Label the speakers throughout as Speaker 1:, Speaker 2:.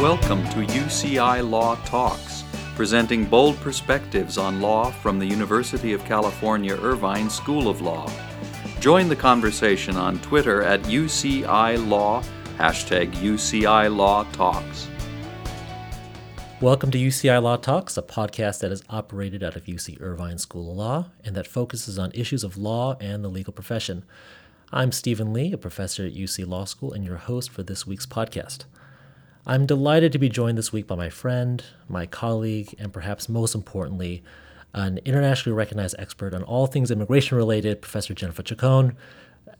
Speaker 1: Welcome to UCI Law Talks, presenting bold perspectives on law from the University of California Irvine School of Law. Join the conversation on Twitter at UCI Law, hashtag UCI Law Talks.
Speaker 2: Welcome to UCI Law Talks, a podcast that is operated out of UC Irvine School of Law and that focuses on issues of law and the legal profession. I'm Stephen Lee, a professor at UC Law School and your host for this week's podcast. I'm delighted to be joined this week by my friend, my colleague, and perhaps most importantly, an internationally recognized expert on all things immigration related, Professor Jennifer Chacon.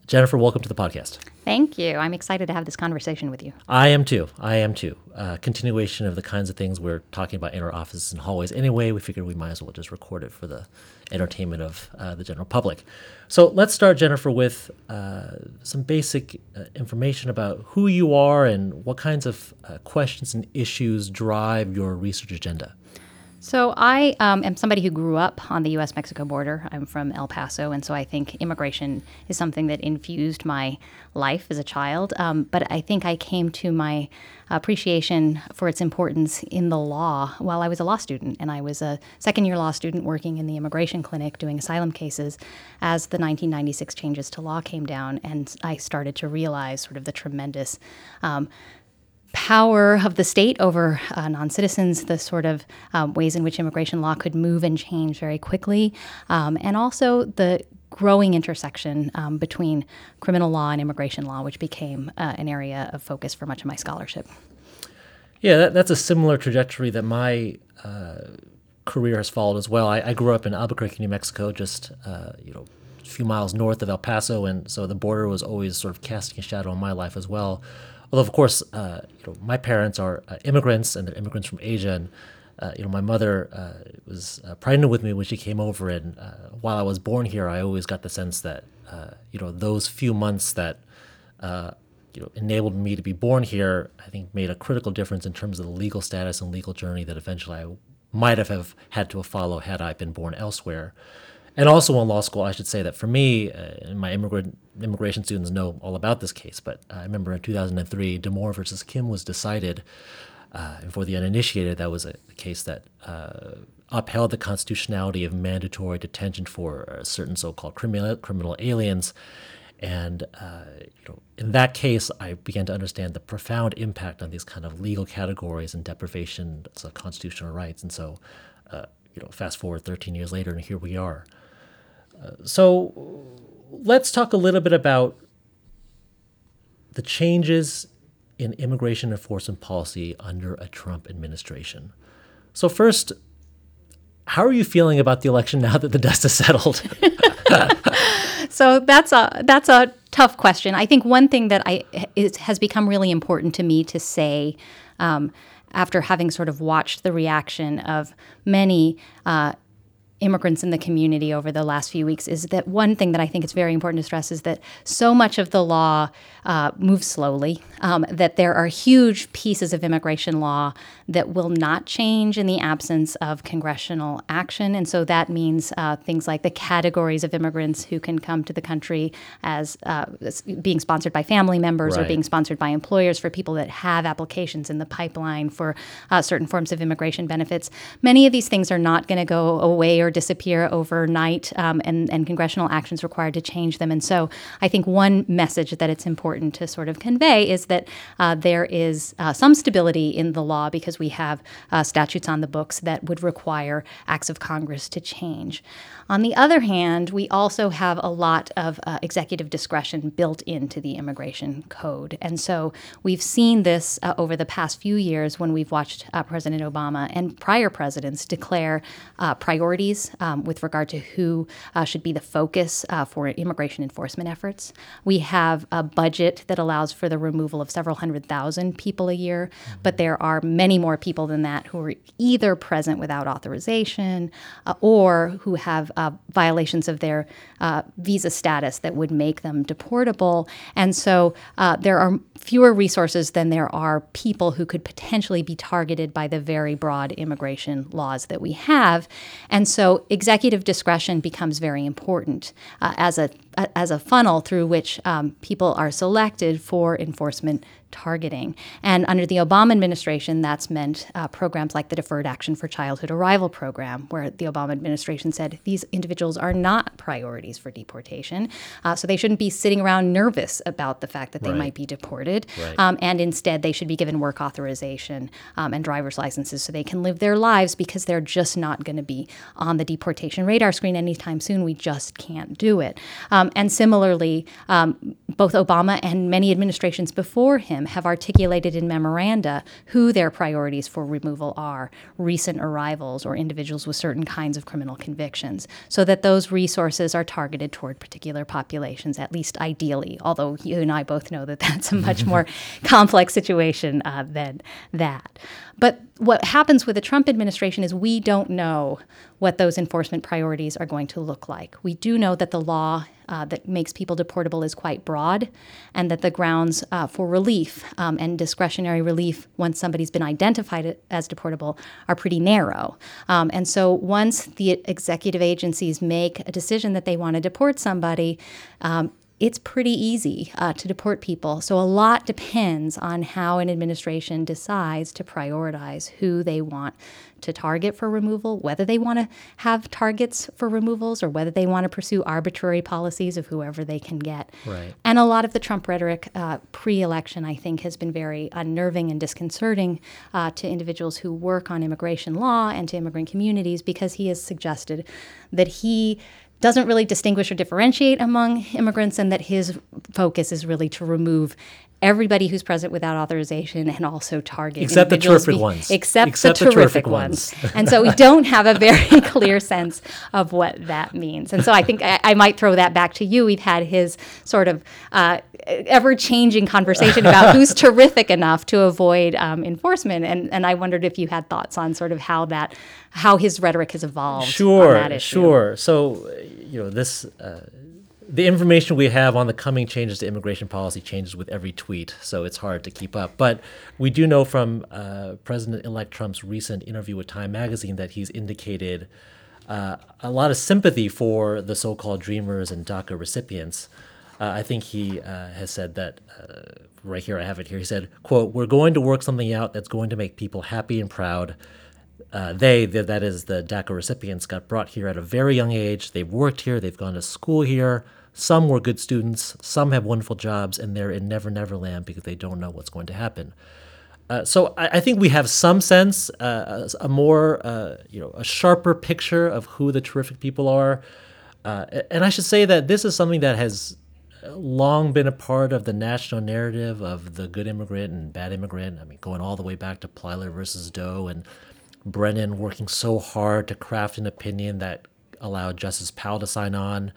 Speaker 2: Jennifer, welcome to the podcast.
Speaker 3: Thank you. I'm excited to have this conversation with you.
Speaker 2: I am too. I am too. Uh, continuation of the kinds of things we're talking about in our offices and hallways anyway. We figured we might as well just record it for the entertainment of uh, the general public. So let's start, Jennifer, with uh, some basic uh, information about who you are and what kinds of uh, questions and issues drive your research agenda.
Speaker 3: So I um, am somebody who grew up on the U.S.-Mexico border. I'm from El Paso, and so I think immigration is something that infused my life as a child. Um, but I think I came to my appreciation for its importance in the law while I was a law student, and I was a second-year law student working in the immigration clinic doing asylum cases as the 1996 changes to law came down, and I started to realize sort of the tremendous. Um, power of the state over uh, non citizens, the sort of um, ways in which immigration law could move and change very quickly, um, and also the growing intersection um, between criminal law and immigration law, which became uh, an area of focus for much of my scholarship.
Speaker 2: Yeah, that, that's a similar trajectory that my uh, career has followed as well. I, I, grew up in Albuquerque, New Mexico, just uh, you know a few miles north of El Paso, and so the border was always sort of casting a shadow on my life as well. Although, of course, uh, you know, my parents are uh, immigrants and they're immigrants from Asia. And, uh, you know, my mother uh, was uh, pregnant with me when she came over. And uh, while I was born here, I always got the sense that, you know, those few months that, you know, enabled me to be born here, I think made a critical difference in terms of the legal status and legal journey that eventually I might have, have had to follow had I been born elsewhere and also in law school, I should say that for me, uh, my immigrant immigration students know all about this case. But I remember in 2003, Demore versus Kim was decided. Uh, and for the uninitiated, that was a, a case that uh, upheld the constitutionality of mandatory detention for uh, certain so-called criminal criminal aliens. And uh, you know, in that case, I began to understand the profound impact on these kind of legal categories and deprivation of constitutional rights. And so, uh, you know, fast forward 13 years later, and here we are so let's talk a little bit about the changes in immigration enforcement policy under a Trump administration. So, first, how are you feeling about the election now that the dust has settled?
Speaker 3: so that's a that's a tough question. I think one thing that I has become really important to me to say um, after having sort of watched the reaction of many uh, immigrants in the community over the last few weeks is that one thing that I think it's very important to stress is that so much of the law uh, moves slowly, um, that there are huge pieces of immigration law that will not change in the absence of congressional action. And so that means uh, things like the categories of immigrants who can come to the country as uh, being sponsored by family members right. or being sponsored by employers for people that have applications in the pipeline for uh, certain forms of immigration benefits. Many of these things are not going to go away or disappear overnight, um, and, and congressional actions required to change them. And so I think one message that it's important to sort of convey is that uh, there is uh, some stability in the law because we have uh, statutes on the books that would require acts of Congress to change. On the other hand, we also have a lot of uh, executive discretion built into the immigration code. And so we've seen this uh, over the past few years when we've watched uh, President Obama and prior presidents declare uh, priorities um, with regard to who uh, should be the focus uh, for immigration enforcement efforts. We have a budget that allows for the removal of several hundred thousand people a year, mm-hmm. but there are many more people than that who are either present without authorization or who have uh, violations of their uh, visa status that would make them deportable. And so uh, there are fewer resources than there are people who could potentially be targeted by the very broad immigration laws that we have. And so executive discretion becomes very important uh, as a as a funnel through which um, people are selected for enforcement targeting. And under the Obama administration, that's meant uh, programs like the Deferred Action for Childhood Arrival program, where the Obama administration said these individuals are not priorities for deportation. Uh, so they shouldn't be sitting around nervous about the fact that they
Speaker 2: Right.
Speaker 3: might be deported.
Speaker 2: Right.
Speaker 3: Um, and instead, they should be given work authorization um, and driver's licenses so they can live their lives because they're just not going to be on the deportation radar screen anytime soon. We just can't do it. Um, and similarly, um, both Obama and many administrations before him have articulated in memoranda who their priorities for removal are recent arrivals or individuals with certain kinds of criminal convictions, so that those resources are targeted toward particular populations, at least ideally, although you and I both know that that's a much more complex situation uh, than that. But what happens with the Trump administration is we don't know what those enforcement priorities are going to look like. We do know that the law uh, that makes people deportable is quite broad, and that the grounds uh, for relief um, and discretionary relief once somebody's been identified as deportable are pretty narrow. Um, and so once the executive agencies make a decision that they want to deport somebody, um, it's pretty easy uh, to deport people. So a lot depends on how an administration decides to prioritize who they want to target for removal, whether they want to have targets for removals or whether they want to pursue arbitrary policies of whoever they can get.
Speaker 2: Right.
Speaker 3: And a lot of the Trump rhetoric uh, pre election, I think, has been very unnerving and disconcerting uh, to individuals who work on immigration law and to immigrant communities because he has suggested that he doesn't really distinguish or differentiate among immigrants and that his focus is really to remove everybody who's present without authorization and also target
Speaker 2: Except the terrific ones.
Speaker 3: except,
Speaker 2: Except
Speaker 3: the
Speaker 2: the
Speaker 3: terrific,
Speaker 2: terrific
Speaker 3: ones,
Speaker 2: ones.
Speaker 3: and so we don't have a very clear sense of what that means and so i think i, I might throw that back to you we've had his sort of uh, ever-changing conversation about who's terrific enough to avoid um, enforcement and, and i wondered if you had thoughts on sort of how that how his rhetoric has evolved on
Speaker 2: Sure,
Speaker 3: that issue.
Speaker 2: sure. So, you know, this uh, the information we have on the coming changes to immigration policy changes with every tweet, so it's hard to keep up. But we do know from uh, President-elect Trump's recent interview with Time Magazine that he's indicated uh, a lot of sympathy for the so-called Dreamers and DACA recipients. Uh, I think he uh, has said that uh, right here. I have it here. He said, "quote We're going to work something out that's going to make people happy and proud." uh, they, th- that is the DACA recipients, got brought here at a very young age. They've worked here, they've gone to school here. Some were good students, some have wonderful jobs, and they're in Never Never Land because they don't know what's going to happen. Uh, so I, I think we have some sense, uh, a, more, uh, you know, a sharper picture of who the terrific people are. Uh, and I should say that this is something that has long been a part of the national narrative of the good immigrant and bad immigrant. I mean, going all the way back to Plyler versus Doe and Brennan working so hard to craft an opinion that allowed Justice Powell to sign on.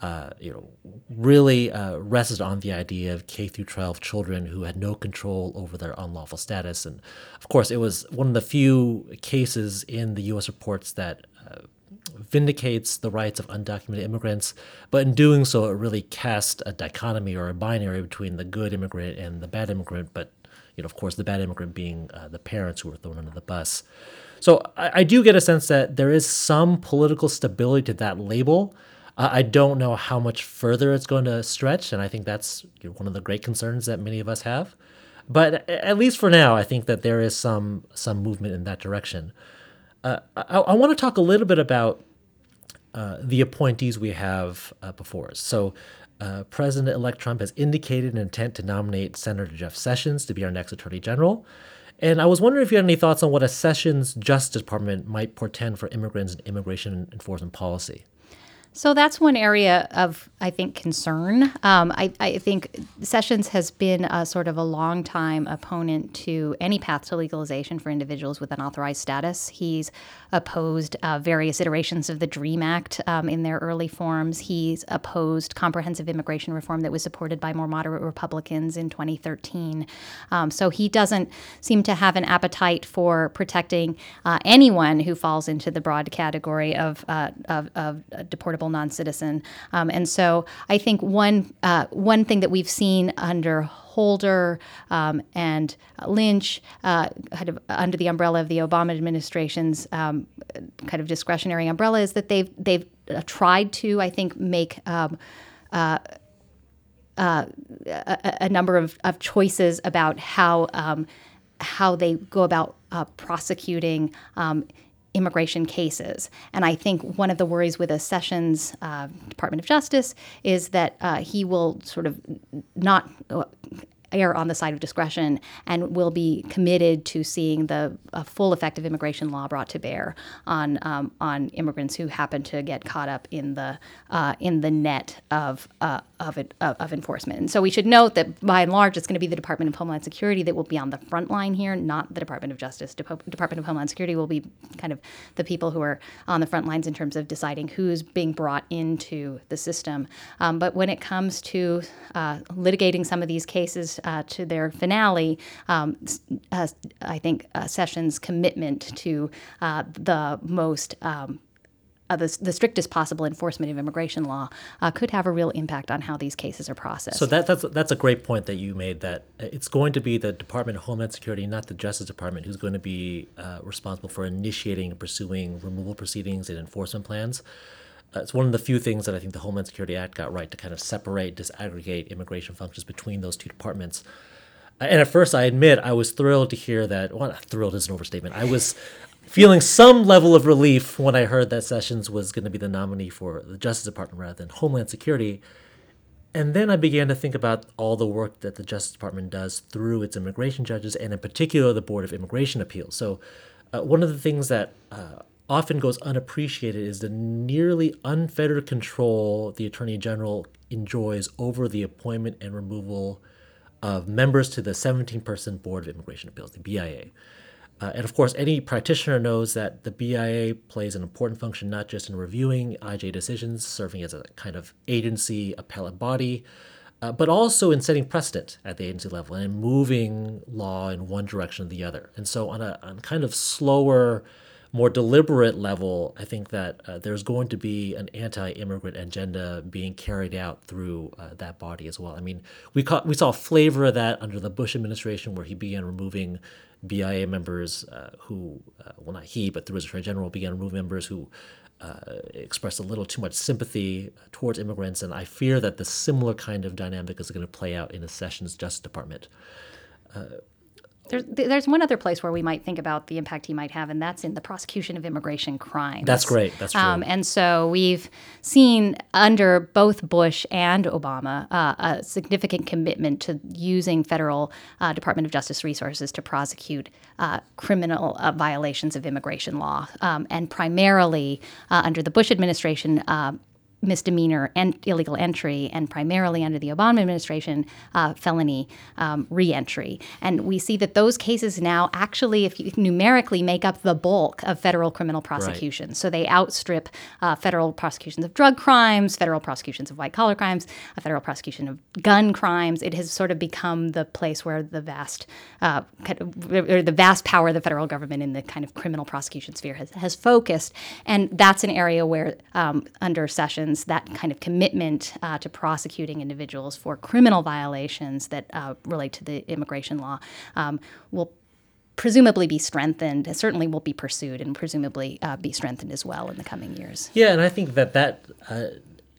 Speaker 2: Uh, you know, really uh, rested on the idea of K through 12 children who had no control over their unlawful status, and of course, it was one of the few cases in the U.S. reports that uh, vindicates the rights of undocumented immigrants, but in doing so, it really cast a dichotomy or a binary between the good immigrant and the bad immigrant. But you know, of course, the bad immigrant being uh, the parents who were thrown under the bus. So I, I do get a sense that there is some political stability to that label. I don't know how much further it's going to stretch, and I think that's one of the great concerns that many of us have. But at least for now, I think that there is some some movement in that direction. Uh, I, I want to talk a little bit about uh, the appointees we have uh, before us. So, uh, President elect Trump has indicated an intent to nominate Senator Jeff Sessions to be our next Attorney General. And I was wondering if you had any thoughts on what a Sessions Justice Department might portend for immigrants and immigration enforcement policy.
Speaker 3: So that's one area of, I think, concern. Um, I, I think Sessions has been a sort of a long time opponent to any path to legalization for individuals with unauthorized status. He's opposed uh, various iterations of the DREAM Act um, in their early forms. He's opposed comprehensive immigration reform that was supported by more moderate Republicans in 2013. Um, so he doesn't seem to have an appetite for protecting uh, anyone who falls into the broad category of, uh, of, of a non-citizen. Um, and so I think one uh, one thing that we've seen under Holder um, and Lynch, uh, kind of under the umbrella of the Obama administration's um, kind of discretionary umbrella, is that they've they've uh, tried to, I think, make um, uh, uh, a, a, number of, of choices about how um, how they go about uh, prosecuting um, immigration cases. And I think one of the worries with a Sessions uh, Department of Justice is that uh, he will sort of not uh, err on the side of discretion and will be committed to seeing the full effect of immigration law brought to bear on um, on immigrants who happen to get caught up in the uh, in the net of uh, of, it, of, of enforcement. And so we should note that by and large, it's going to be the Department of Homeland Security that will be on the front line here, not the Department of Justice. Department of Homeland Security will be kind of the people who are on the front lines in terms of deciding who's being brought into the system. Um, but when it comes to uh, litigating some of these cases uh, to their finale, um, uh, I think uh, Sessions' commitment to uh, the most um, uh, the, the, strictest possible enforcement of immigration law uh, could have a real impact on how these cases are processed.
Speaker 2: So that, that's that's a great point that you made. That it's going to be the Department of Homeland Security, not the Justice Department, who's going to be uh, responsible for initiating and pursuing removal proceedings and enforcement plans. Uh, it's one of the few things that I think the Homeland Security Act got right to kind of separate, disaggregate immigration functions between those two departments. And at first, I admit I was thrilled to hear that. Well, thrilled is an overstatement. I was feeling some level of relief when I heard that Sessions was going to be the nominee for the Justice Department rather than Homeland Security. And then I began to think about all the work that the Justice Department does through its immigration judges, and in particular, the Board of Immigration Appeals. So, uh, one of the things that uh, often goes unappreciated is the nearly unfettered control the Attorney General enjoys over the appointment and removal of members to the 17 person Board of Immigration Appeals, the BIA. Uh, and of course, any practitioner knows that the BIA plays an important function not just in reviewing IJ decisions, serving as a kind of agency appellate body, uh, but also in setting precedent at the agency level and moving law in one direction or the other. And so, on a on kind of slower, more deliberate level, I think that uh, there's going to be an anti-immigrant agenda being carried out through uh, that body as well. I mean, we caught, we saw a flavor of that under the Bush administration, where he began removing BIA members uh, who, uh, well, not he, but through his attorney general, began to remove members who uh, expressed a little too much sympathy towards immigrants. And I fear that the similar kind of dynamic is going to play out in the Sessions Justice Department.
Speaker 3: There's, there's one other place where we might think about the impact he might have, and that's in the prosecution of immigration crimes.
Speaker 2: That's great. That's true. Um,
Speaker 3: and so we've seen under both Bush and Obama uh, a significant commitment to using federal uh, Department of Justice resources to prosecute uh, criminal uh, violations of immigration law. Um, and primarily uh, under the Bush administration, uh, misdemeanor and illegal entry, and primarily under the Obama administration, uh, felony um, reentry. And we see that those cases now actually, if you numerically, make up the bulk of federal criminal prosecutions. Right. So they outstrip uh, federal prosecutions of drug crimes, federal prosecutions of white collar crimes, a federal prosecution of gun crimes. It has sort of become the place where the vast, uh, or the vast power of the federal government in the kind of criminal prosecution sphere has, has focused. And that's an area where, um, under Sessions, that kind of commitment uh, to prosecuting individuals for criminal violations that uh, relate to the immigration law um, will presumably be strengthened, certainly will be pursued and presumably uh, be strengthened as well in the coming years.
Speaker 2: Yeah, and I think that that uh,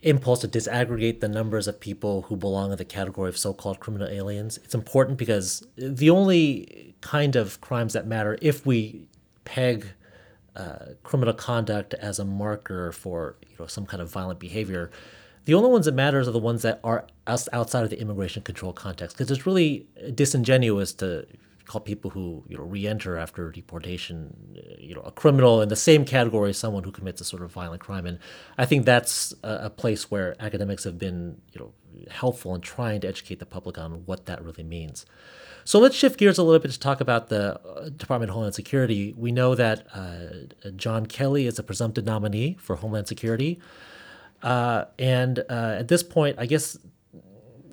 Speaker 2: impulse to disaggregate the numbers of people who belong in the category of so-called criminal aliens, it's important because the only kind of crimes that matter if we peg uh, criminal conduct as a marker for you know some kind of violent behavior, the only ones that matters are the ones that are outside of the immigration control context because it's really disingenuous to call people who you know re-enter after deportation you know a criminal in the same category as someone who commits a sort of violent crime. And i think that's a, a place where academics have been you know helpful in trying to educate the public on what that really means so let's shift gears a little bit to talk about the uh, Department of Homeland Security. We know that uh, John Kelly is a presumptive nominee for Homeland Security. Uh, and uh, at this point, I guess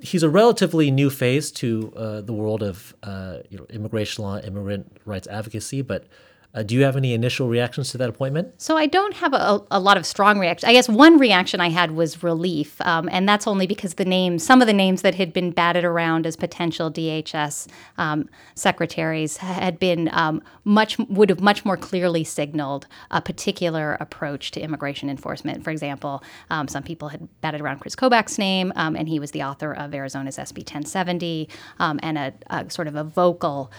Speaker 2: he's a relatively new face to uh, the world of uh, you know, immigration law, immigrant rights advocacy, but Uh, do you have any initial reactions to that appointment?
Speaker 3: So I don't have a, a lot of strong reaction. I guess one reaction I had was relief, um, and that's only because the names, some of the names that had been batted around as potential DHS um, secretaries, had been um, much would have much more clearly signaled a particular approach to immigration enforcement. For example, um, some people had batted around Chris Kobach's name, um, and he was the author of Arizona's SB 1070, um, and a, a, sort of a vocal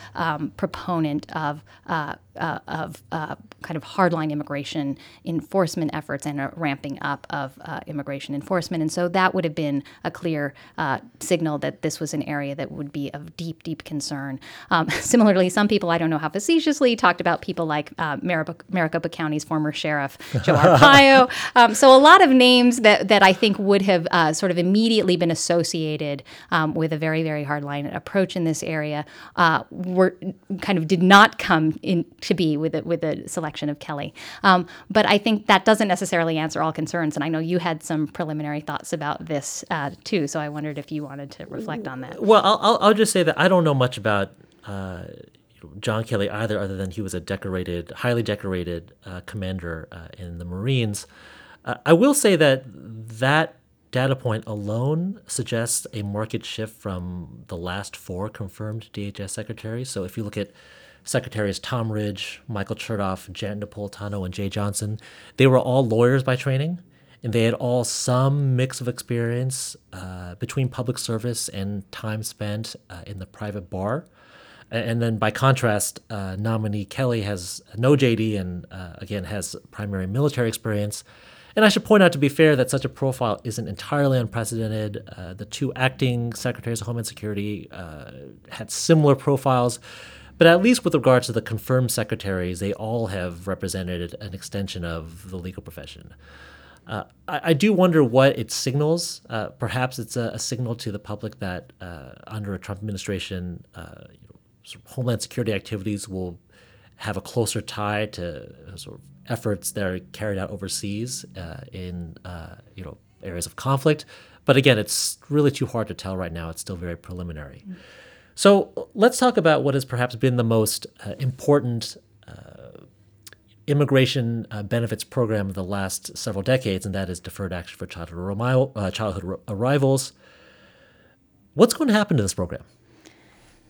Speaker 3: proponent of. Uh, uh, of uh, kind of hardline immigration enforcement efforts and a ramping up of uh, immigration enforcement. And so that would have been a clear uh, signal that this was an area that would be of deep, deep concern. Um, similarly, some people, I don't know how facetiously, talked about people like uh, Maricopa County's former sheriff, Joe Arpaio. um, so a lot of names that, that I think would have uh, sort of immediately been associated um, with a very, very hardline approach in this area were kind of did not come in to be with with the selection of Kelly. Um, but I think that doesn't necessarily answer all concerns. And I know you had some preliminary thoughts about this uh, too. So I wondered if you wanted to reflect on that.
Speaker 2: Well, I'll, I'll just say that I don't know much about. Uh, John Kelly either, other than he was a decorated, highly decorated uh, commander uh, in the Marines. Uh, I will say that that data point alone suggests a market shift from the last four confirmed DHS secretaries. So if you look at Secretaries Tom Ridge, Michael Chertoff, Janet Napolitano, and Jeh Johnson, they were all lawyers by training, and they had all some mix of experience uh, between public service and time spent uh, in the private bar. And then, by contrast, uh, nominee Kelly has no JD and uh, again has primary military experience. And I should point out, to be fair, that such a profile isn't entirely unprecedented. Uh, the two acting secretaries of Homeland Security uh, had similar profiles. But at least with regards to the confirmed secretaries, they all have represented an extension of the legal profession. Uh, I, I, do wonder what it signals. Uh, perhaps it's a, a, signal to the public that uh, under a Trump administration, uh, you know, sort of Homeland Security activities will have a closer tie to uh, sort of efforts that are carried out overseas uh, in you know areas of conflict. But again, it's really too hard to tell right now. It's still very preliminary. Mm-hmm. So let's talk about what has perhaps been the most uh, important uh, immigration uh, benefits program of the last several decades, and that is deferred action for childhood, uh, childhood arrivals. What's going to happen to this program?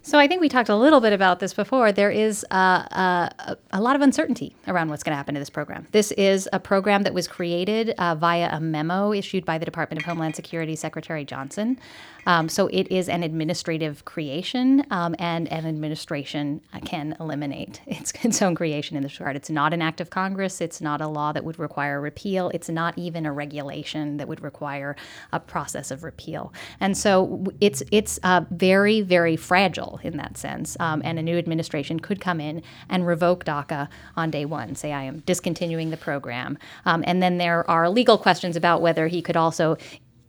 Speaker 3: So I think we talked a little bit about this before. There is uh, uh, a lot of uncertainty around what's going to happen to this program. This is a program that was created uh, via a memo issued by the Department of Homeland Security Secretary Johnson. Um, so it is an administrative creation, um, and an administration can eliminate its, its own creation in this regard. It's not an act of Congress. It's not a law that would require repeal. It's not even a regulation that would require a process of repeal. And so it's it's uh, very very fragile in that sense. Um, and a new administration could come in and revoke DACA on day one. Say I am discontinuing the program, um, and then there are legal questions about whether he could also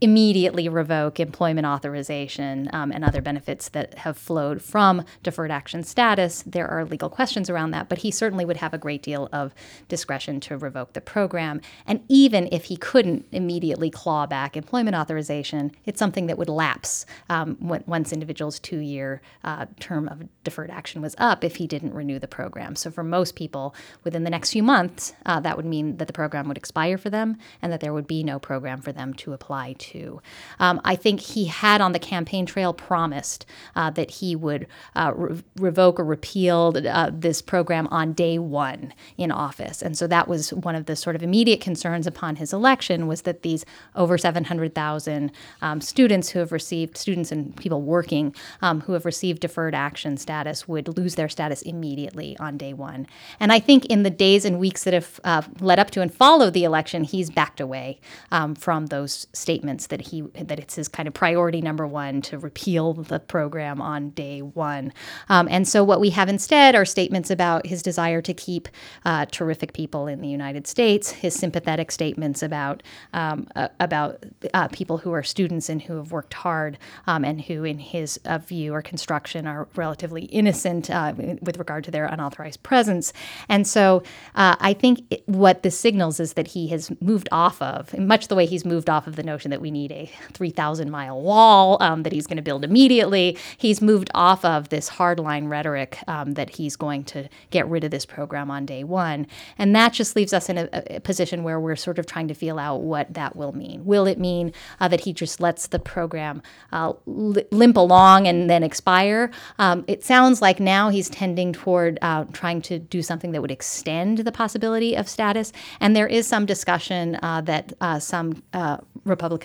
Speaker 3: immediately revoke employment authorization um, and other benefits that have flowed from deferred action status. There are legal questions around that, but he certainly would have a great deal of discretion to revoke the program. And even if he couldn't immediately claw back employment authorization, it's something that would lapse um, once individuals' two year uh, term of deferred action was up if he didn't renew the program. So for most people, within the next few months, uh, that would mean that the program would expire for them and that there would be no program for them to apply to to. Um, I think he had on the campaign trail promised uh, that he would uh, re- revoke or repeal uh, this program on day one in office. And so that was one of the sort of immediate concerns upon his election was that these over 700,000 um, students who have received, students and people working um, who have received deferred action status would lose their status immediately on day one. And I think in the days and weeks that have uh, led up to and followed the election, he's backed away um, from those statements that he that it's his kind of priority number one to repeal the program on day one. Um, and so what we have instead are statements about his desire to keep uh, terrific people in the United States, his sympathetic statements about um, uh, about uh, people who are students and who have worked hard um, and who, in his uh, view or construction, are relatively innocent uh, with regard to their unauthorized presence. And so uh, I think it, what this signals is that he has moved off of, much the way he's moved off of the notion that we need a 3,000 mile wall um, that he's going to build immediately. He's moved off of this hardline rhetoric um, that he's going to get rid of this program on day one. And that just leaves us in a, a position where we're sort of trying to feel out what that will mean. Will it mean uh, that he just lets the program uh, limp along and then expire? Um, it sounds like now he's tending toward uh, trying to do something that would extend the possibility of status. And there is some discussion uh, that uh, some uh,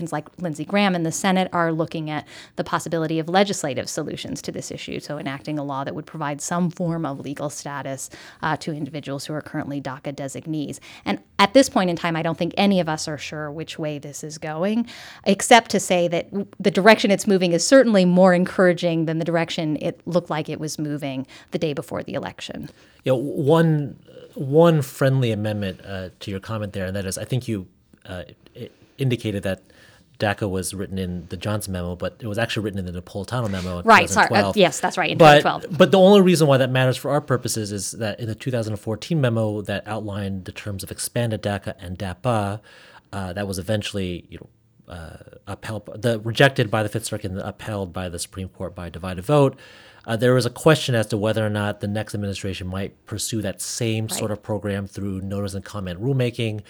Speaker 3: Republicans like Lindsey Graham in the Senate are looking at the possibility of legislative solutions to this issue. So, enacting a law that would provide some form of legal status uh, to individuals who are currently DACA designees. And at this point in time, I don't think any of us are sure which way this is going, except to say that the direction it's moving is certainly more encouraging than the direction it looked like it was moving the day before the election.
Speaker 2: You know, one one friendly amendment uh, to your comment there, and that is, I think you uh, indicated that DACA was written in the Johnson memo, but it was actually written in the Napolitano memo.
Speaker 3: right. Sorry. Uh, yes, that's right. In
Speaker 2: but,
Speaker 3: 2012.
Speaker 2: But the only reason why that matters for our purposes is that in the 2014 memo that outlined the terms of expanded DACA and DAPA, uh, that was eventually you know uh, upheld, the rejected by the Fifth Circuit and upheld by the Supreme Court by a divided vote. Uh, there was a question as to whether or not the next administration might pursue that same right. sort of program through notice and comment rulemaking.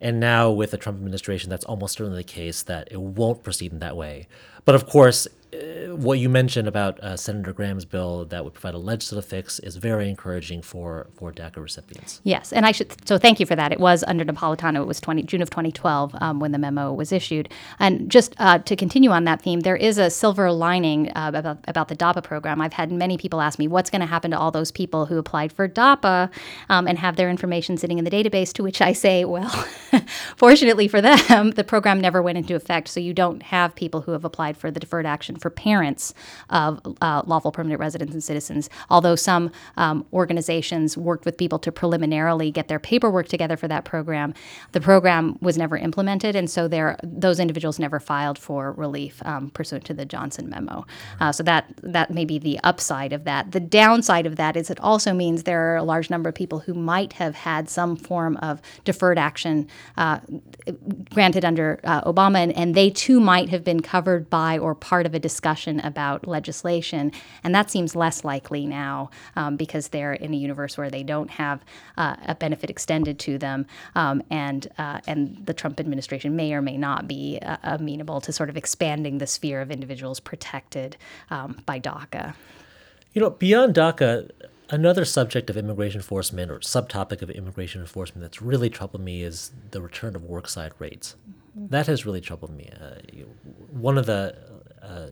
Speaker 2: And now, with the Trump administration, that's almost certainly the case that it won't proceed in that way. But of course, uh, what you mentioned about uh, Senator Graham's bill that would provide a legislative fix is very encouraging for for DACA recipients.
Speaker 3: Yes, and I should so thank you for that. It was under Napolitano. It was 20, June of 2012 um, when the memo was issued. And just uh, to continue on that theme, there is a silver lining uh, about about the DAPA program. I've had many people ask me what's going to happen to all those people who applied for DAPA um, and have their information sitting in the database. To which I say, well, fortunately for them, the program never went into effect, so you don't have people who have applied for the deferred action for parents of uh, lawful permanent residents and citizens. Although some um, organizations worked with people to preliminarily get their paperwork together for that program, the program was never implemented, and so there those individuals never filed for relief um, pursuant to the Johnson memo. Uh, so that that may be the upside of that. The downside of that is it also means there are a large number of people who might have had some form of deferred action uh, granted under uh, Obama, and, and they too might have been covered by or part of a discussion about legislation. And that seems less likely now um, because they're in a universe where they don't have uh, a benefit extended to them. Um, and, uh, and the Trump administration may or may not be uh, amenable to sort of expanding the sphere of individuals protected um, by DACA.
Speaker 2: You know, beyond DACA, Another subject of immigration enforcement or subtopic of immigration enforcement that's really troubled me is the return of worksite rates. Mm-hmm. That has really troubled me. Uh, one of the uh,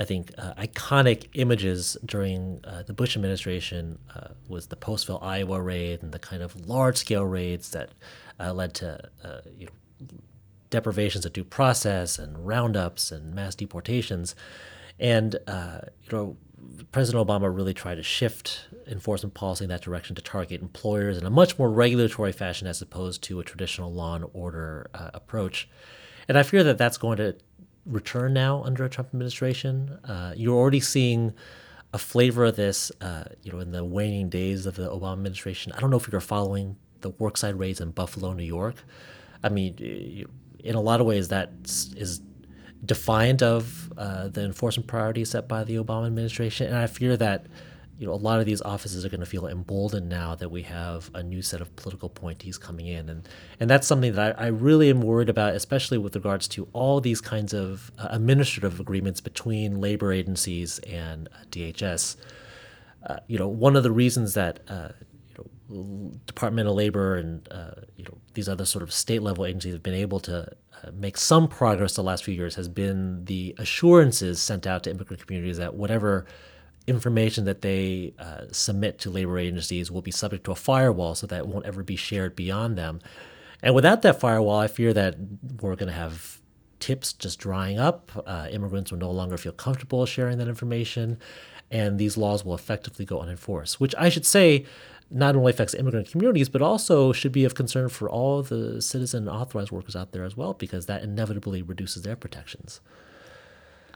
Speaker 2: I think, uh, iconic images during uh, the Bush administration uh, was the Postville, Iowa raid and the kind of large scale raids that uh, led to you know, deprivations of due process and roundups and mass deportations. And you know, President Obama really tried to shift enforcement policy in that direction to target employers in a much more regulatory fashion as opposed to a traditional law and order approach. And I fear that that's going to return now under a Trump administration. Uh, you're already seeing a flavor of this, uh, you know, in the waning days of the Obama administration. I don't know if you're following the worksite raids in Buffalo, New York. I mean, in a lot of ways, that is defiant of uh, the enforcement priorities set by the Obama administration, and I fear that you know, a lot of these offices are going to feel emboldened now that we have a new set of political appointees coming in, and and that's something that I, I really am worried about, especially with regards to all these kinds of uh, administrative agreements between labor agencies and uh, DHS. Uh, you know, one of the reasons that uh, Department of Labor and uh, you know these other sort of state level agencies have been able to make some progress the last few years has been the assurances sent out to immigrant communities that whatever information that they uh, submit to labor agencies will be subject to a firewall so that it won't ever be shared beyond them. And without that firewall, I fear that we're going to have tips just drying up. Uh, immigrants will no longer feel comfortable sharing that information, and these laws will effectively go unenforced, which I should say not only affects immigrant communities, but also should be of concern for all the citizen authorized workers out there as well, because that inevitably reduces their protections.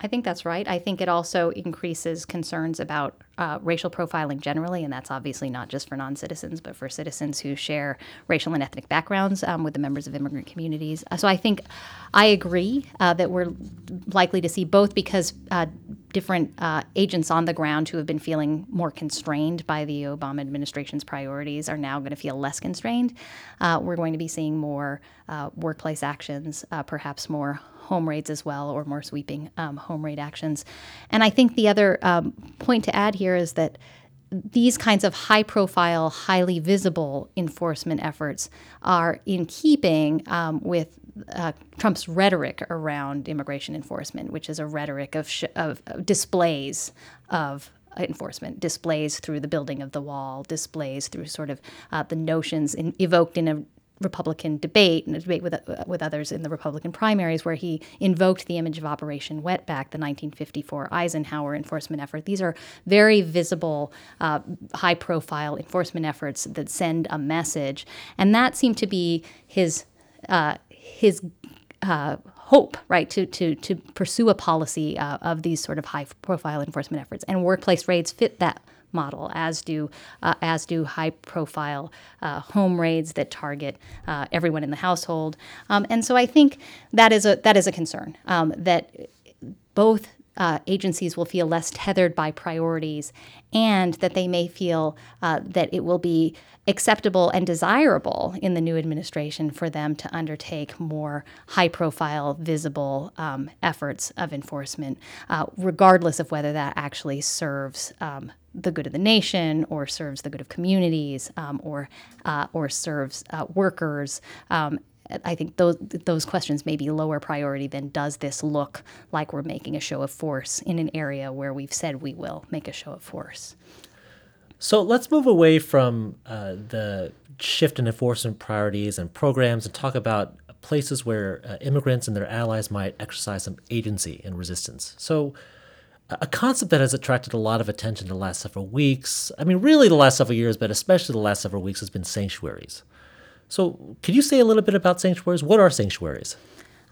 Speaker 3: I think that's right. I think it also increases concerns about uh, racial profiling generally, and that's obviously not just for non citizens, but for citizens who share racial and ethnic backgrounds um, with the members of immigrant communities. Uh, so I think I agree uh, that we're likely to see both because uh, different uh, agents on the ground who have been feeling more constrained by the Obama administration's priorities are now going to feel less constrained. Uh, we're going to be seeing more workplace actions, perhaps more home raids as well, or more sweeping um, home raid actions. And I think the other um, point to add here is that these kinds of high profile, highly visible enforcement efforts are in keeping um, with uh, Trump's rhetoric around immigration enforcement, which is a rhetoric of, sh- of, displays of enforcement, displays through the building of the wall, displays through sort of uh, the notions in, evoked in a Republican debate and a debate with, uh, with others in the Republican primaries, where he invoked the image of Operation Wetback, the 1954 Eisenhower enforcement effort. These are very visible, uh, high profile enforcement efforts that send a message. And that seemed to be his uh, his uh, hope, right, to, to, to pursue a policy uh, of these sort of high profile enforcement efforts. And workplace raids fit that model, as do uh, as do high profile uh, home raids that target uh, everyone in the household. Um, and so I think that is a that is a concern um, that both uh, agencies will feel less tethered by priorities and that they may feel uh, that it will be acceptable and desirable in the new administration for them to undertake more high profile, visible um, efforts of enforcement, uh, regardless of whether that actually serves. Um, the good of the nation, or serves the good of communities, um, or uh, or serves uh, workers, um, I think those those questions may be lower priority than does this look like we're making a show of force in an area where we've said we will make a show of force.
Speaker 2: So let's move away from uh, the shift in enforcement priorities and programs and talk about places where uh, immigrants and their allies might exercise some agency and resistance. So a concept that has attracted a lot of attention the last several weeks, I mean, really the last several years, but especially the last several weeks, has been sanctuaries. So, could you say a little bit about sanctuaries? What are sanctuaries?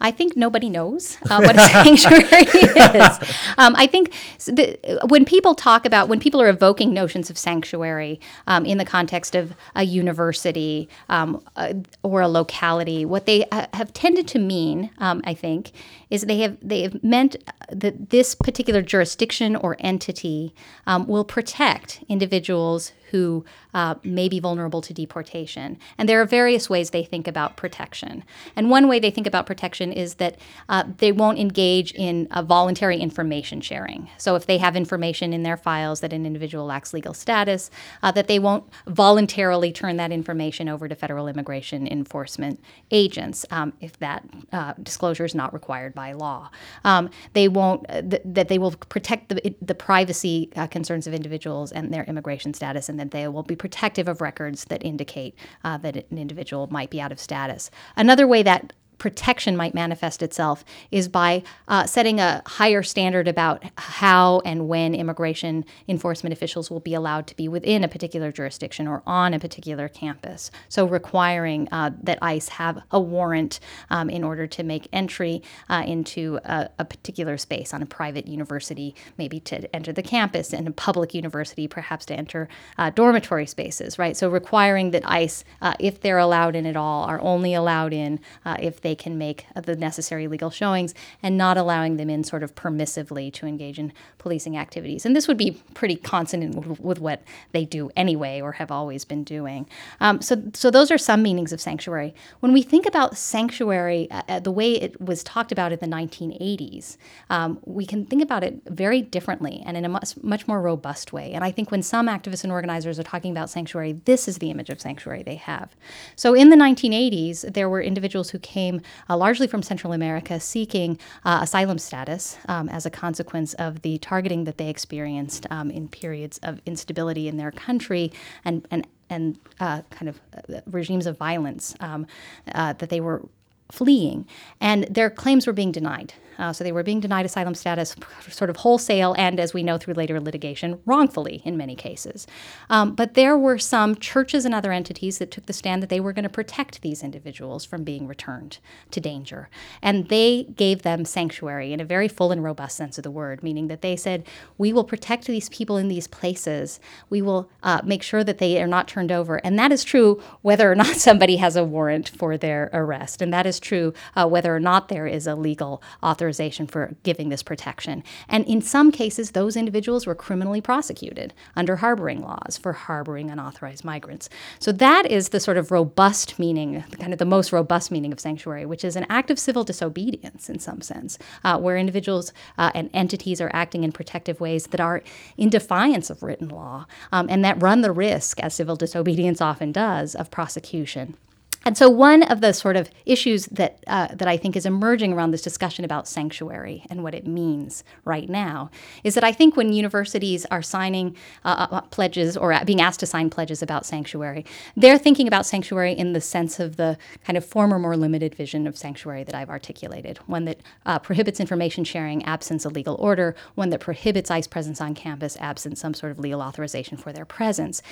Speaker 3: I think nobody knows uh, what a sanctuary is. Um, I think the, when people talk about, when people are evoking notions of sanctuary um, in the context of a university um, uh, or a locality, what they ha- have tended to mean, um, I think, is they have they have meant that this particular jurisdiction or entity um, will protect individuals who uh, may be vulnerable to deportation. And there are various ways they think about protection. And one way they think about protection is that uh, they won't engage in a voluntary information sharing. So if they have information in their files that an individual lacks legal status, uh, that they won't voluntarily turn that information over to federal immigration enforcement agents um, if that uh, disclosure is not required by law. Um, they won't uh, th- that they will protect the, the privacy uh, concerns of individuals and their immigration status and that they will be protective of records that indicate uh, that an individual might be out of status. Another way that protection might manifest itself is by uh, setting a higher standard about how and when immigration enforcement officials will be allowed to be within a particular jurisdiction or on a particular campus. So, requiring uh, that ICE have a warrant um, in order to make entry uh, into a, a, particular space on a private university, maybe to enter the campus, and a public university, perhaps to enter uh, dormitory spaces, right? So, requiring that ICE, uh, if they're allowed in at all, are only allowed in uh, if they they can make the necessary legal showings and not allowing them in sort of permissively to engage in policing activities. And this would be pretty consonant with, what they do anyway or have always been doing. Um, so, so those are some meanings of sanctuary. When we think about sanctuary, uh, uh the way it was talked about in the 1980s, um, we can think about it very differently and in a much, much more robust way. And I think when some activists and organizers are talking about sanctuary, this is the image of sanctuary they have. So in the 1980s, there were individuals who came uh, largely from Central America, seeking uh, asylum status um, as a consequence of the targeting that they experienced um, in periods of instability in their country and, and and uh, kind of uh, regimes of violence um, uh, that they were fleeing, and their claims were being denied. Uh, so they were being denied asylum status sort of wholesale and, as we know through later litigation, wrongfully in many cases. Um, but there were some churches and other entities that took the stand that they were going to protect these individuals from being returned to danger. And they gave them sanctuary in a very full and robust sense of the word, meaning that they said, we will protect these people in these places. We will uh, make sure that they are not turned over. And that is true whether or not somebody has a warrant for their arrest. And that is true uh, whether or not there is a legal authorization authorization for giving this protection. And in some cases, those individuals were criminally prosecuted under harboring laws for harboring unauthorized migrants. So that is the sort of robust meaning, kind of the most robust meaning of sanctuary, which is an act of civil disobedience in some sense, uh, where individuals uh, and entities are acting in protective ways that are in defiance of written law um, and that run the risk, as civil disobedience often does, of prosecution. And so, one of the sort of issues that uh, that I think is emerging around this discussion about sanctuary and what it means right now is that I think when universities are signing uh, uh, uh pledges or being asked to sign pledges about sanctuary, they're thinking about sanctuary in the sense of the kind of former, more limited vision of sanctuary that I've articulated, one that uh, prohibits information sharing absence a legal order, one that prohibits ICE presence on campus absent some sort of legal authorization for their presence.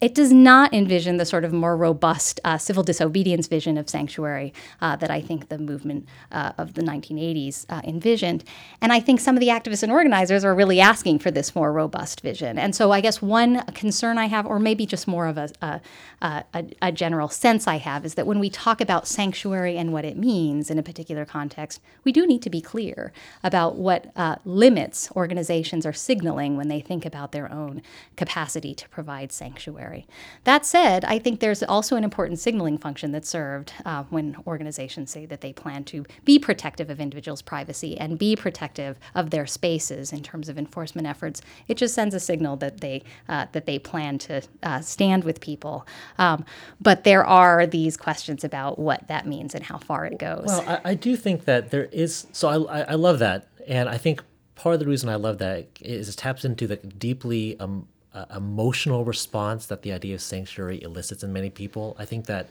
Speaker 3: It does not envision the sort of more robust uh, civil disobedience vision of sanctuary uh, that I think the movement uh, of the 1980s uh, envisioned. And I think some of the activists and organizers are really asking for this more robust vision. And so I guess one concern I have, or maybe just more of a, a, a, a general sense I have, is that when we talk about sanctuary and what it means in a particular context, we do need to be clear about what uh, limits organizations are signaling when they think about their own capacity to provide sanctuary necessary. That said, I think there's also an important signaling function that's served uh, when organizations say that they plan to be protective of individuals' privacy and be protective of their spaces in terms of enforcement efforts. It just sends a signal that they uh, that they plan to uh, stand with people. Um, but there are these questions about what that means and how far it goes.
Speaker 2: Well, I, I do think that there is. So I, I love that, and I think part of the reason I love that is it taps into the deeply um, uh, emotional response that the idea of sanctuary elicits in many people. I think that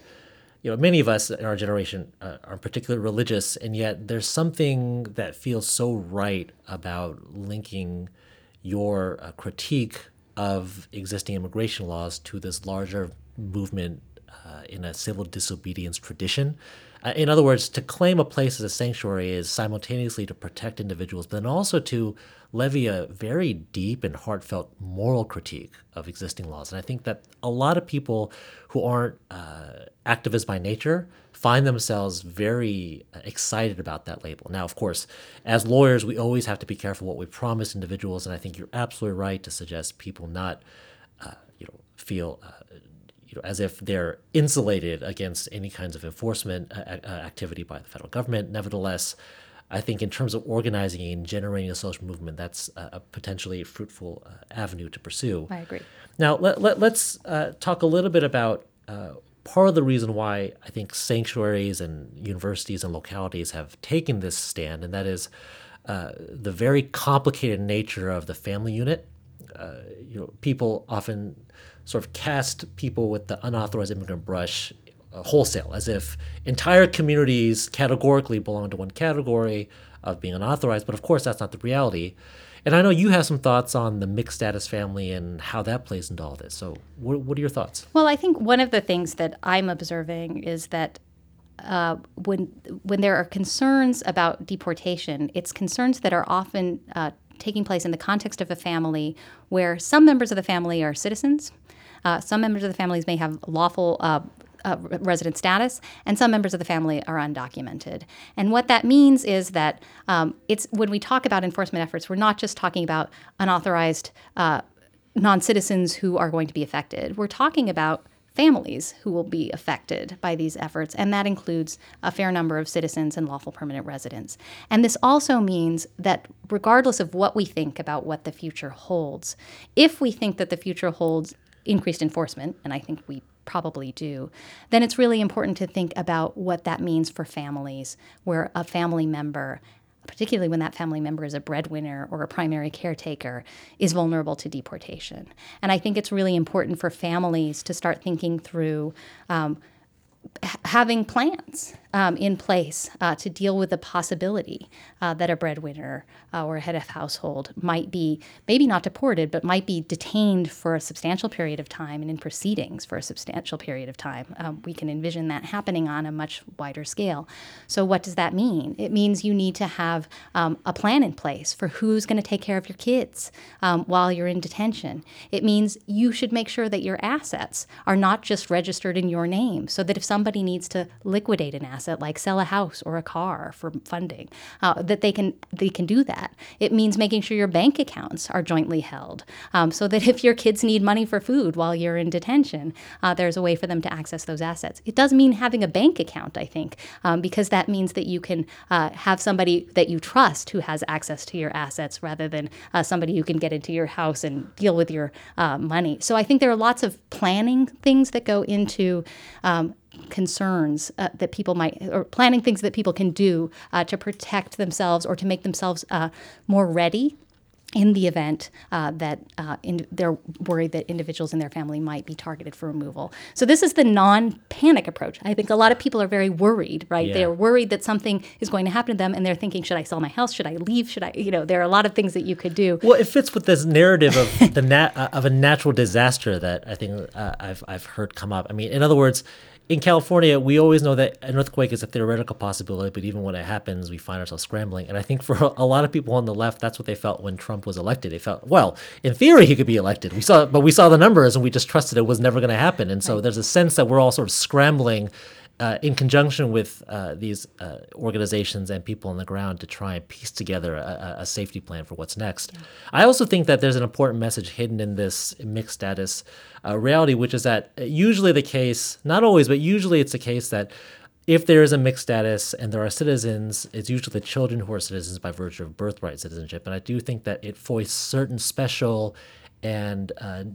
Speaker 2: you know many of us in our generation uh, are particularly religious, and yet there's something that feels so right about linking your uh, critique of existing immigration laws to this larger movement uh, in a civil disobedience tradition. Uh, in other words, to claim a place as a sanctuary is simultaneously to protect individuals, but then also to levy a very deep and heartfelt moral critique of existing laws. And I think that a lot of people who aren't uh, activists by nature find themselves very uh, excited about that label. Now, of course, as lawyers, we always have to be careful what we promise individuals, and I think you're absolutely right to suggest people not, uh, you know, feel. You know, as if they're insulated against any kinds of enforcement uh, uh, activity by the federal government. Nevertheless, I think in terms of organizing and generating a social movement, that's a, a potentially fruitful uh, avenue to pursue.
Speaker 3: I agree.
Speaker 2: Now, let, let, us uh, talk a little bit about uh, part of the reason why I think sanctuaries and universities and localities have taken this stand, and that is uh, the very complicated nature of the family unit. Uh, you know, people often sort of cast people with the unauthorized immigrant brush uh, wholesale, as if entire communities categorically belong to one category of being unauthorized. But of course, that's not the reality. And I know you have some thoughts on the mixed status family and how that plays into all this. So, what, what are your thoughts?
Speaker 3: Well, I think one of the things that I'm observing is that uh, when when there are concerns about deportation, it's concerns that are often uh, taking place in the context of a family where some members of the family are citizens. Uh, some members of the families may have lawful uh, uh, resident status, and some members of the family are undocumented. And what that means is that um, it's when we talk about enforcement efforts, we're not just talking about unauthorized uh, non citizens who are going to be affected. We're talking about families who will be affected by these efforts, and that includes a fair number of citizens and lawful permanent residents. And this also means that, regardless of what we think about what the future holds, if we think that the future holds increased enforcement, and I think we probably do, then it's really important to think about what that means for families where a family member particularly when that family member is a breadwinner or a primary caretaker, is vulnerable to deportation. And I think it's really important for families to start thinking through um, having plans um, in place uh, to deal with the possibility uh, that a breadwinner uh, or a head of household might be maybe not deported, but might be detained for a substantial period of time and in proceedings for a substantial period of time. Um, we can envision that happening on a much wider scale. So, what does that mean? It means you need to have um, a plan in place for who's going to take care of your kids um, while you're in detention. It means you should make sure that your assets are not just registered in your name, so that if somebody needs to liquidate an asset, like sell a house or a car for funding, uh, that they can they can do that. It means making sure your bank accounts are jointly held, um, so that if your kids need money for food while you're in detention, uh, there's a way for them to access those assets. It does mean having a bank account, I think, um, because that means that you can uh, have somebody that you trust who has access to your assets rather than uh, somebody who can get into your house and deal with your uh, money. So I think there are lots of planning things that go into um, concerns uh, that people might, or planning things that people can do uh, to protect themselves or to make themselves uh, more ready in the event uh, that uh, in, they're worried that individuals in their family might be targeted for removal. So this is the non-panic approach. I think a lot of people are very worried, right? Yeah. They're worried that something is going to happen to them, and they're thinking, should I sell my house? Should I leave? Should I? You know, there are a lot of things that you could do.
Speaker 2: Well, it fits with this narrative of the nat- uh, of a natural disaster that I think I've I've heard come up. I mean, in other words, in California, we always know that an earthquake is a theoretical possibility, but even when it happens, we find ourselves scrambling. And I think for a lot of people on the left, that's what they felt when Trump was elected. They felt, well, in theory, he could be elected. We saw, but we saw the numbers, and we just trusted it was never going to happen. And so there's a sense that we're all sort of scrambling uh, in conjunction with uh, these uh, organizations and people on the ground to try and piece together a, a safety plan for what's next. Yeah. I also think that there's an important message hidden in this mixed status uh, reality, which is that usually the case, not always, but usually it's the case that if there is a mixed status and there are citizens, it's usually the children who are citizens by virtue of birthright citizenship. And I do think that it foists certain special and uh,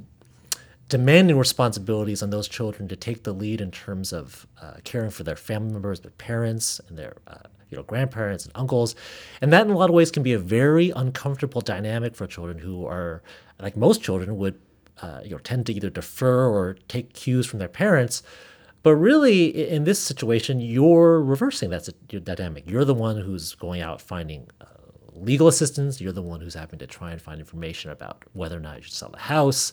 Speaker 2: demanding responsibilities on those children to take the lead in terms of uh, caring for their family members, their parents, and their uh, you know grandparents and uncles, and that in a lot of ways can be a very uncomfortable dynamic for children who are like most children would uh, you know tend to either defer or take cues from their parents. But really, in this situation, you're reversing that dynamic. You're the one who's going out finding uh, legal assistance. You're the one who's having to try and find information about whether or not you should sell the house,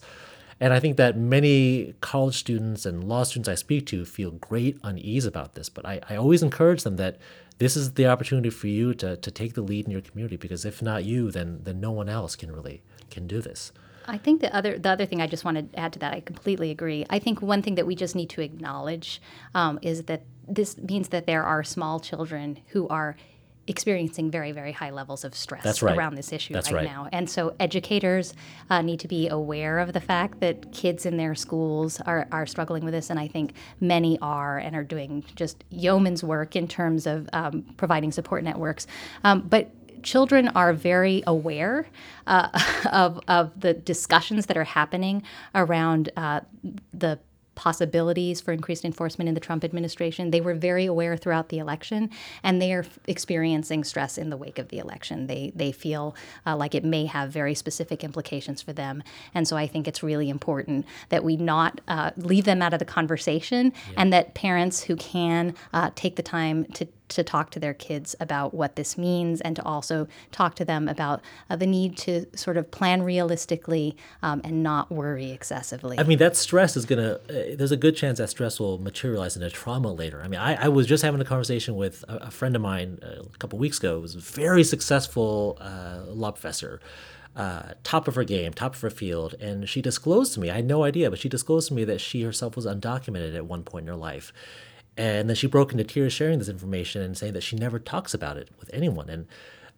Speaker 2: and I think that many college students and law students I speak to feel great unease about this. But I, I always encourage them that this is the opportunity for you to, to take the lead in your community because if not you, then then no one else can really can do this.
Speaker 3: I think the other the other thing I just want to add to that, I completely agree. I think one thing that we just need to acknowledge um, is that this means that there are small children who are experiencing very, very high levels of stress
Speaker 2: right.
Speaker 3: around this issue
Speaker 2: right,
Speaker 3: right,
Speaker 2: right,
Speaker 3: now. And so educators uh, need to be aware of the fact that kids in their schools are, are struggling with this. And I think many are and are doing just yeoman's work in terms of um, providing support networks. Um, but children are very aware uh, of, of the discussions that are happening around uh, the possibilities for increased enforcement in the Trump administration. They were very aware throughout the election, and they are experiencing stress in the wake of the election. They they feel uh, like it may have very specific implications for them, and so I think it's really important that we not uh, leave them out of the conversation, yeah. and that parents who can uh, take the time to to talk to their kids about what this means and to also talk to them about uh, the need to sort of plan realistically um, and not worry excessively.
Speaker 2: I mean, that stress is going to, uh, there's a good chance that stress will materialize into trauma later. I mean, I, I was just having a conversation with a, a friend of mine uh, a couple weeks ago, who was a very successful uh, law professor. Uh, top of her game, top of her field. And she disclosed to me, I had no idea, but she disclosed to me that she herself was undocumented at one point in her life. And then she broke into tears sharing this information and saying that she never talks about it with anyone. And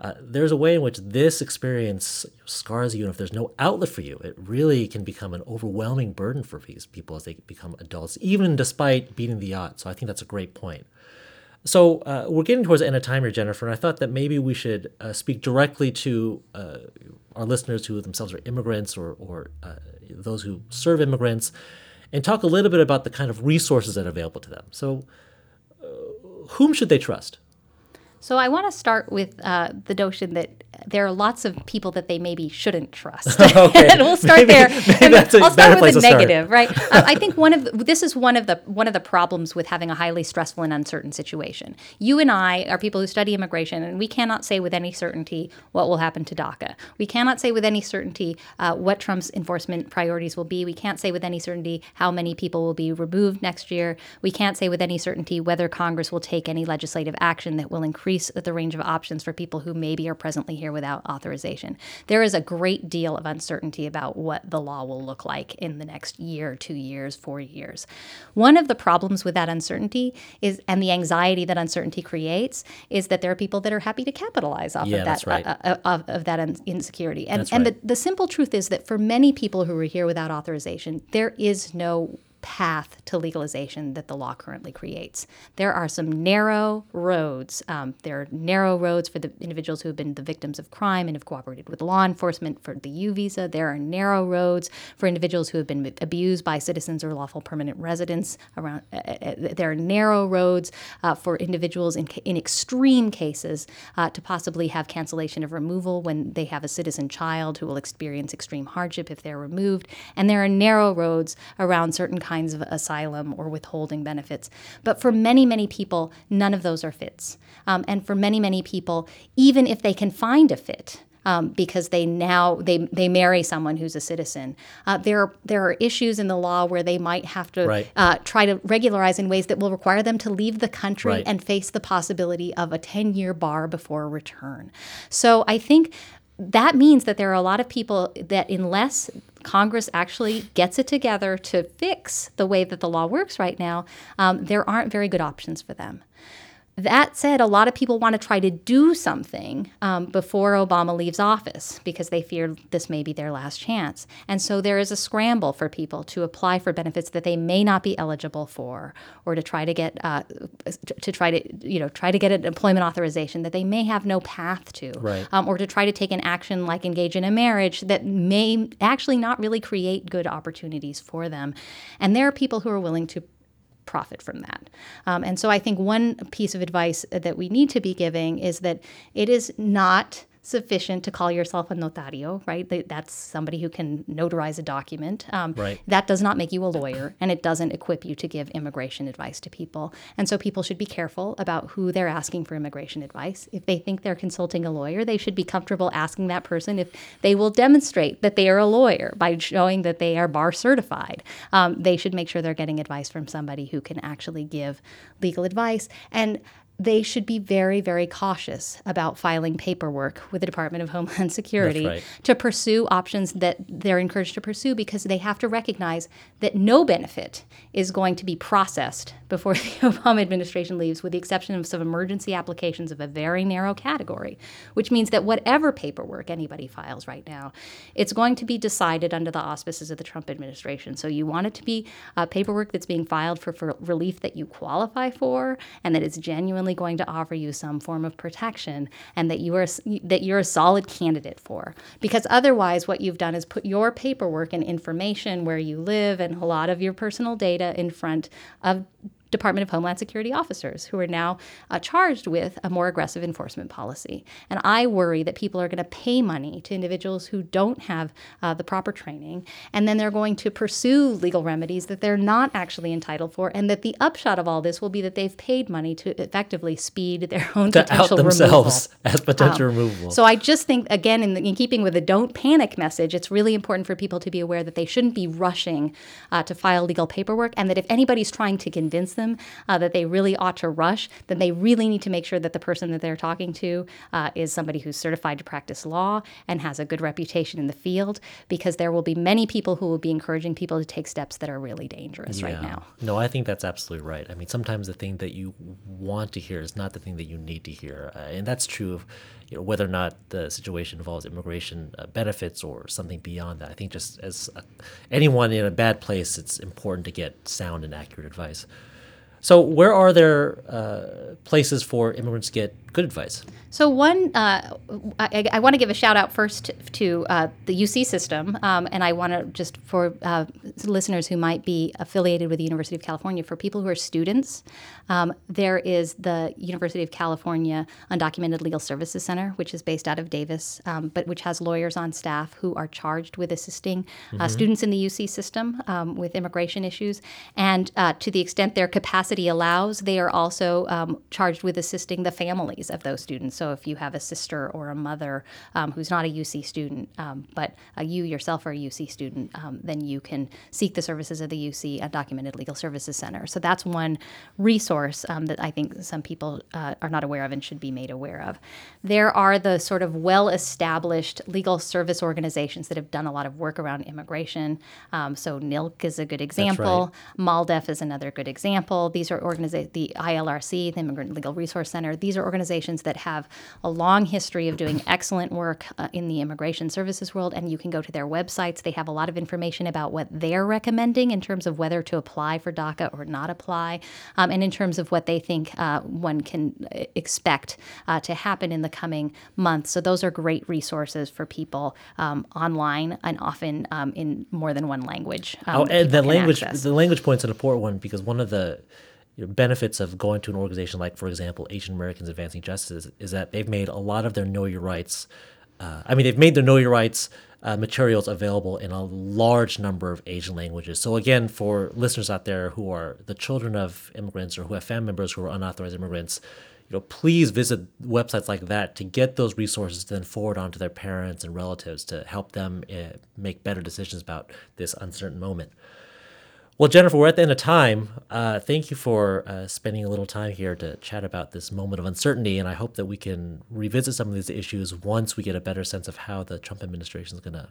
Speaker 2: uh, there's a way in which this experience scars you, and if there's no outlet for you, it really can become an overwhelming burden for these people as they become adults, even despite beating the odds. So I think that's a great point. So uh, we're getting towards the end of time here, Jennifer, and I thought that maybe we should uh, speak directly to uh, our listeners who themselves are immigrants or, or uh, those who serve immigrants and talk a little bit about the kind of resources that are available to them. So, uh, whom should they trust?
Speaker 3: So, I want to start with uh, the notion that there are lots of people that they maybe shouldn't trust.
Speaker 2: Okay.
Speaker 3: and we'll start
Speaker 2: Maybe-
Speaker 3: there.
Speaker 2: maybe
Speaker 3: And
Speaker 2: that's a
Speaker 3: I'll start with the
Speaker 2: start.
Speaker 3: negative, right? Uh, I think one of the, this is one of the one of the problems with having a highly stressful and uncertain situation. You and I are people who study immigration, and we cannot say with any certainty what will happen to DACA. We cannot say with any certainty uh, what Trump's enforcement priorities will be. We can't say with any certainty how many people will be removed next year. We can't say with any certainty whether Congress will take any legislative action that will increase the range of options for people who maybe are presently here without authorization. There is a great deal of uncertainty about what the law will look like in the next year, two years, four years. One of the problems with that uncertainty is, and the anxiety that uncertainty creates, is that there are people that are happy to capitalize off
Speaker 2: Yeah,
Speaker 3: of that
Speaker 2: right.
Speaker 3: uh, uh, of, of that insecurity. And
Speaker 2: right.
Speaker 3: the, the simple truth is that for many people who are here without authorization, there is no path to legalization that the law currently creates. There are some narrow roads. Um, there are narrow roads for the individuals who have been the victims of crime and have cooperated with law enforcement for the U visa. There are narrow roads for individuals who have been abused by citizens or lawful permanent residents. Around uh, uh, there are narrow roads uh, for individuals in, in extreme cases uh, to possibly have cancellation of removal when they have a citizen child who will experience extreme hardship if they're removed. And there are narrow roads around certain kinds of asylum or withholding benefits. But for many, many people, none of those are fits. Um, and for many, many people, even if they can find a fit, um, because they now they, they marry someone who's a citizen. Uh, there there are issues in the law where they might have to
Speaker 2: Right.
Speaker 3: uh, try to regularize in ways that will require them to leave the country
Speaker 2: Right.
Speaker 3: and face the possibility of a 10 year bar before return. So I think that means that there are a lot of people that unless Congress actually gets it together to fix the way that the law works right now, um, there aren't very good options for them. That said, a lot of people want to try to do something um, before Obama leaves office because they fear this may be their last chance. And so there is a scramble for people to apply for benefits that they may not be eligible for, or to try to get uh, to try to you know try to get an employment authorization that they may have no path to,
Speaker 2: Right.
Speaker 3: um, or to try to take an action like engage in a marriage that may actually not really create good opportunities for them. And there are people who are willing to profit from that. Um, and so I think one piece of advice that we need to be giving is that it is not sufficient to call yourself a notario, right? That's somebody who can notarize a document. Um,
Speaker 2: Right.
Speaker 3: That does not make you a lawyer, and it doesn't equip you to give immigration advice to people. And so people should be careful about who they're asking for immigration advice. If they think they're consulting a lawyer, they should be comfortable asking that person if they will demonstrate that they are a lawyer by showing that they are bar certified. Um, they should make sure they're getting advice from somebody who can actually give legal advice. And they should be very, very cautious about filing paperwork with the Department of Homeland Security
Speaker 2: right.
Speaker 3: to pursue options that they're encouraged to pursue because they have to recognize that no benefit is going to be processed before the Obama administration leaves, with the exception of some emergency applications of a very narrow category, which means that whatever paperwork anybody files right now, it's going to be decided under the auspices of the Trump administration. So you want it to be uh, paperwork that's being filed for, for relief that you qualify for and that is genuinely going to offer you some form of protection and that you are that you're a solid candidate for. Because otherwise what you've done is put your paperwork and information where you live and a lot of your personal data in front of Department of Homeland Security officers who are now uh, charged with a more aggressive enforcement policy. And I worry that people are going to pay money to individuals who don't have uh, the proper training, and then they're going to pursue legal remedies that they're not actually entitled for, and that the upshot of all this will be that they've paid money to effectively speed their own
Speaker 2: to out themselves
Speaker 3: removal.
Speaker 2: as potential removal.
Speaker 3: So I just think, again, in, the, in keeping with the don't panic message, it's really important for people to be aware that they shouldn't be rushing uh, to file legal paperwork, and that if anybody's trying to convince them uh, that they really ought to rush, then they really need to make sure that the person that they're talking to uh, is somebody who's certified to practice law and has a good reputation in the field, because there will be many people who will be encouraging people to take steps that are really dangerous right now.
Speaker 2: No, I think that's absolutely right. I mean, sometimes the thing that you want to hear is not the thing that you need to hear, uh, and that's true of you know, whether or not the situation involves immigration uh, benefits or something beyond that. I think just as uh, anyone in a bad place, it's important to get sound and accurate advice. So, where are there uh, places for immigrants to get good advice?
Speaker 3: So one, uh, I, I want to give a shout out first to, uh, the UC system, um, and I want to just for uh, listeners who might be affiliated with the University of California, for people who are students, um, there is the University of California Undocumented Legal Services Center, which is based out of Davis, um, but which has lawyers on staff who are charged with assisting uh, mm-hmm. students in the UC system um, with immigration issues, and uh, to the extent their capacity allows, they are also um, charged with assisting the families of those students. So if you have a sister or a mother um, who's not a UC student, um, but uh, you yourself are a UC student, um, then you can seek the services of the UC Undocumented Legal Services Center. So that's one resource um, that I think some people uh, are not aware of and should be made aware of. There are the sort of well established legal service organizations that have done a lot of work around immigration. Um, so NILC is a good example, right. MALDEF is another good example. These are organizations, the ILRC, the Immigrant Legal Resource Center, these are organizations that have a long history of doing excellent work uh, in the immigration services world, and you can go to their websites. They have a lot of information about what they're recommending in terms of whether to apply for DACA or not apply, um, and in terms of what they think uh, one can uh, expect uh, to happen in the coming months. So, those are great resources for people um, online and often um, in more than one language.
Speaker 2: Um, oh, and the language, access. the language point's an important one because one of the you know, benefits of going to an organization like, for example, Asian Americans Advancing Justice is that they've made a lot of their Know Your Rights. Uh, I mean, they've made their Know Your Rights uh, materials available in a large number of Asian languages. So again, for listeners out there who are the children of immigrants or who have family members who are unauthorized immigrants, you know, please visit websites like that to get those resources to then forward on to their parents and relatives to help them uh, make better decisions about this uncertain moment. Well, Jennifer, we're at the end of time. Uh, thank you for uh, spending a little time here to chat about this moment of uncertainty, and I hope that we can revisit some of these issues once we get a better sense of how the Trump administration is going to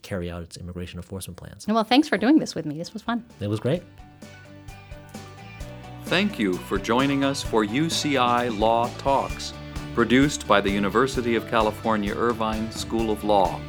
Speaker 2: carry out its immigration enforcement plans.
Speaker 3: Well, thanks for doing this with me. This was fun.
Speaker 2: It was great.
Speaker 1: Thank you for joining us for UCI Law Talks, produced by the University of California Irvine School of Law.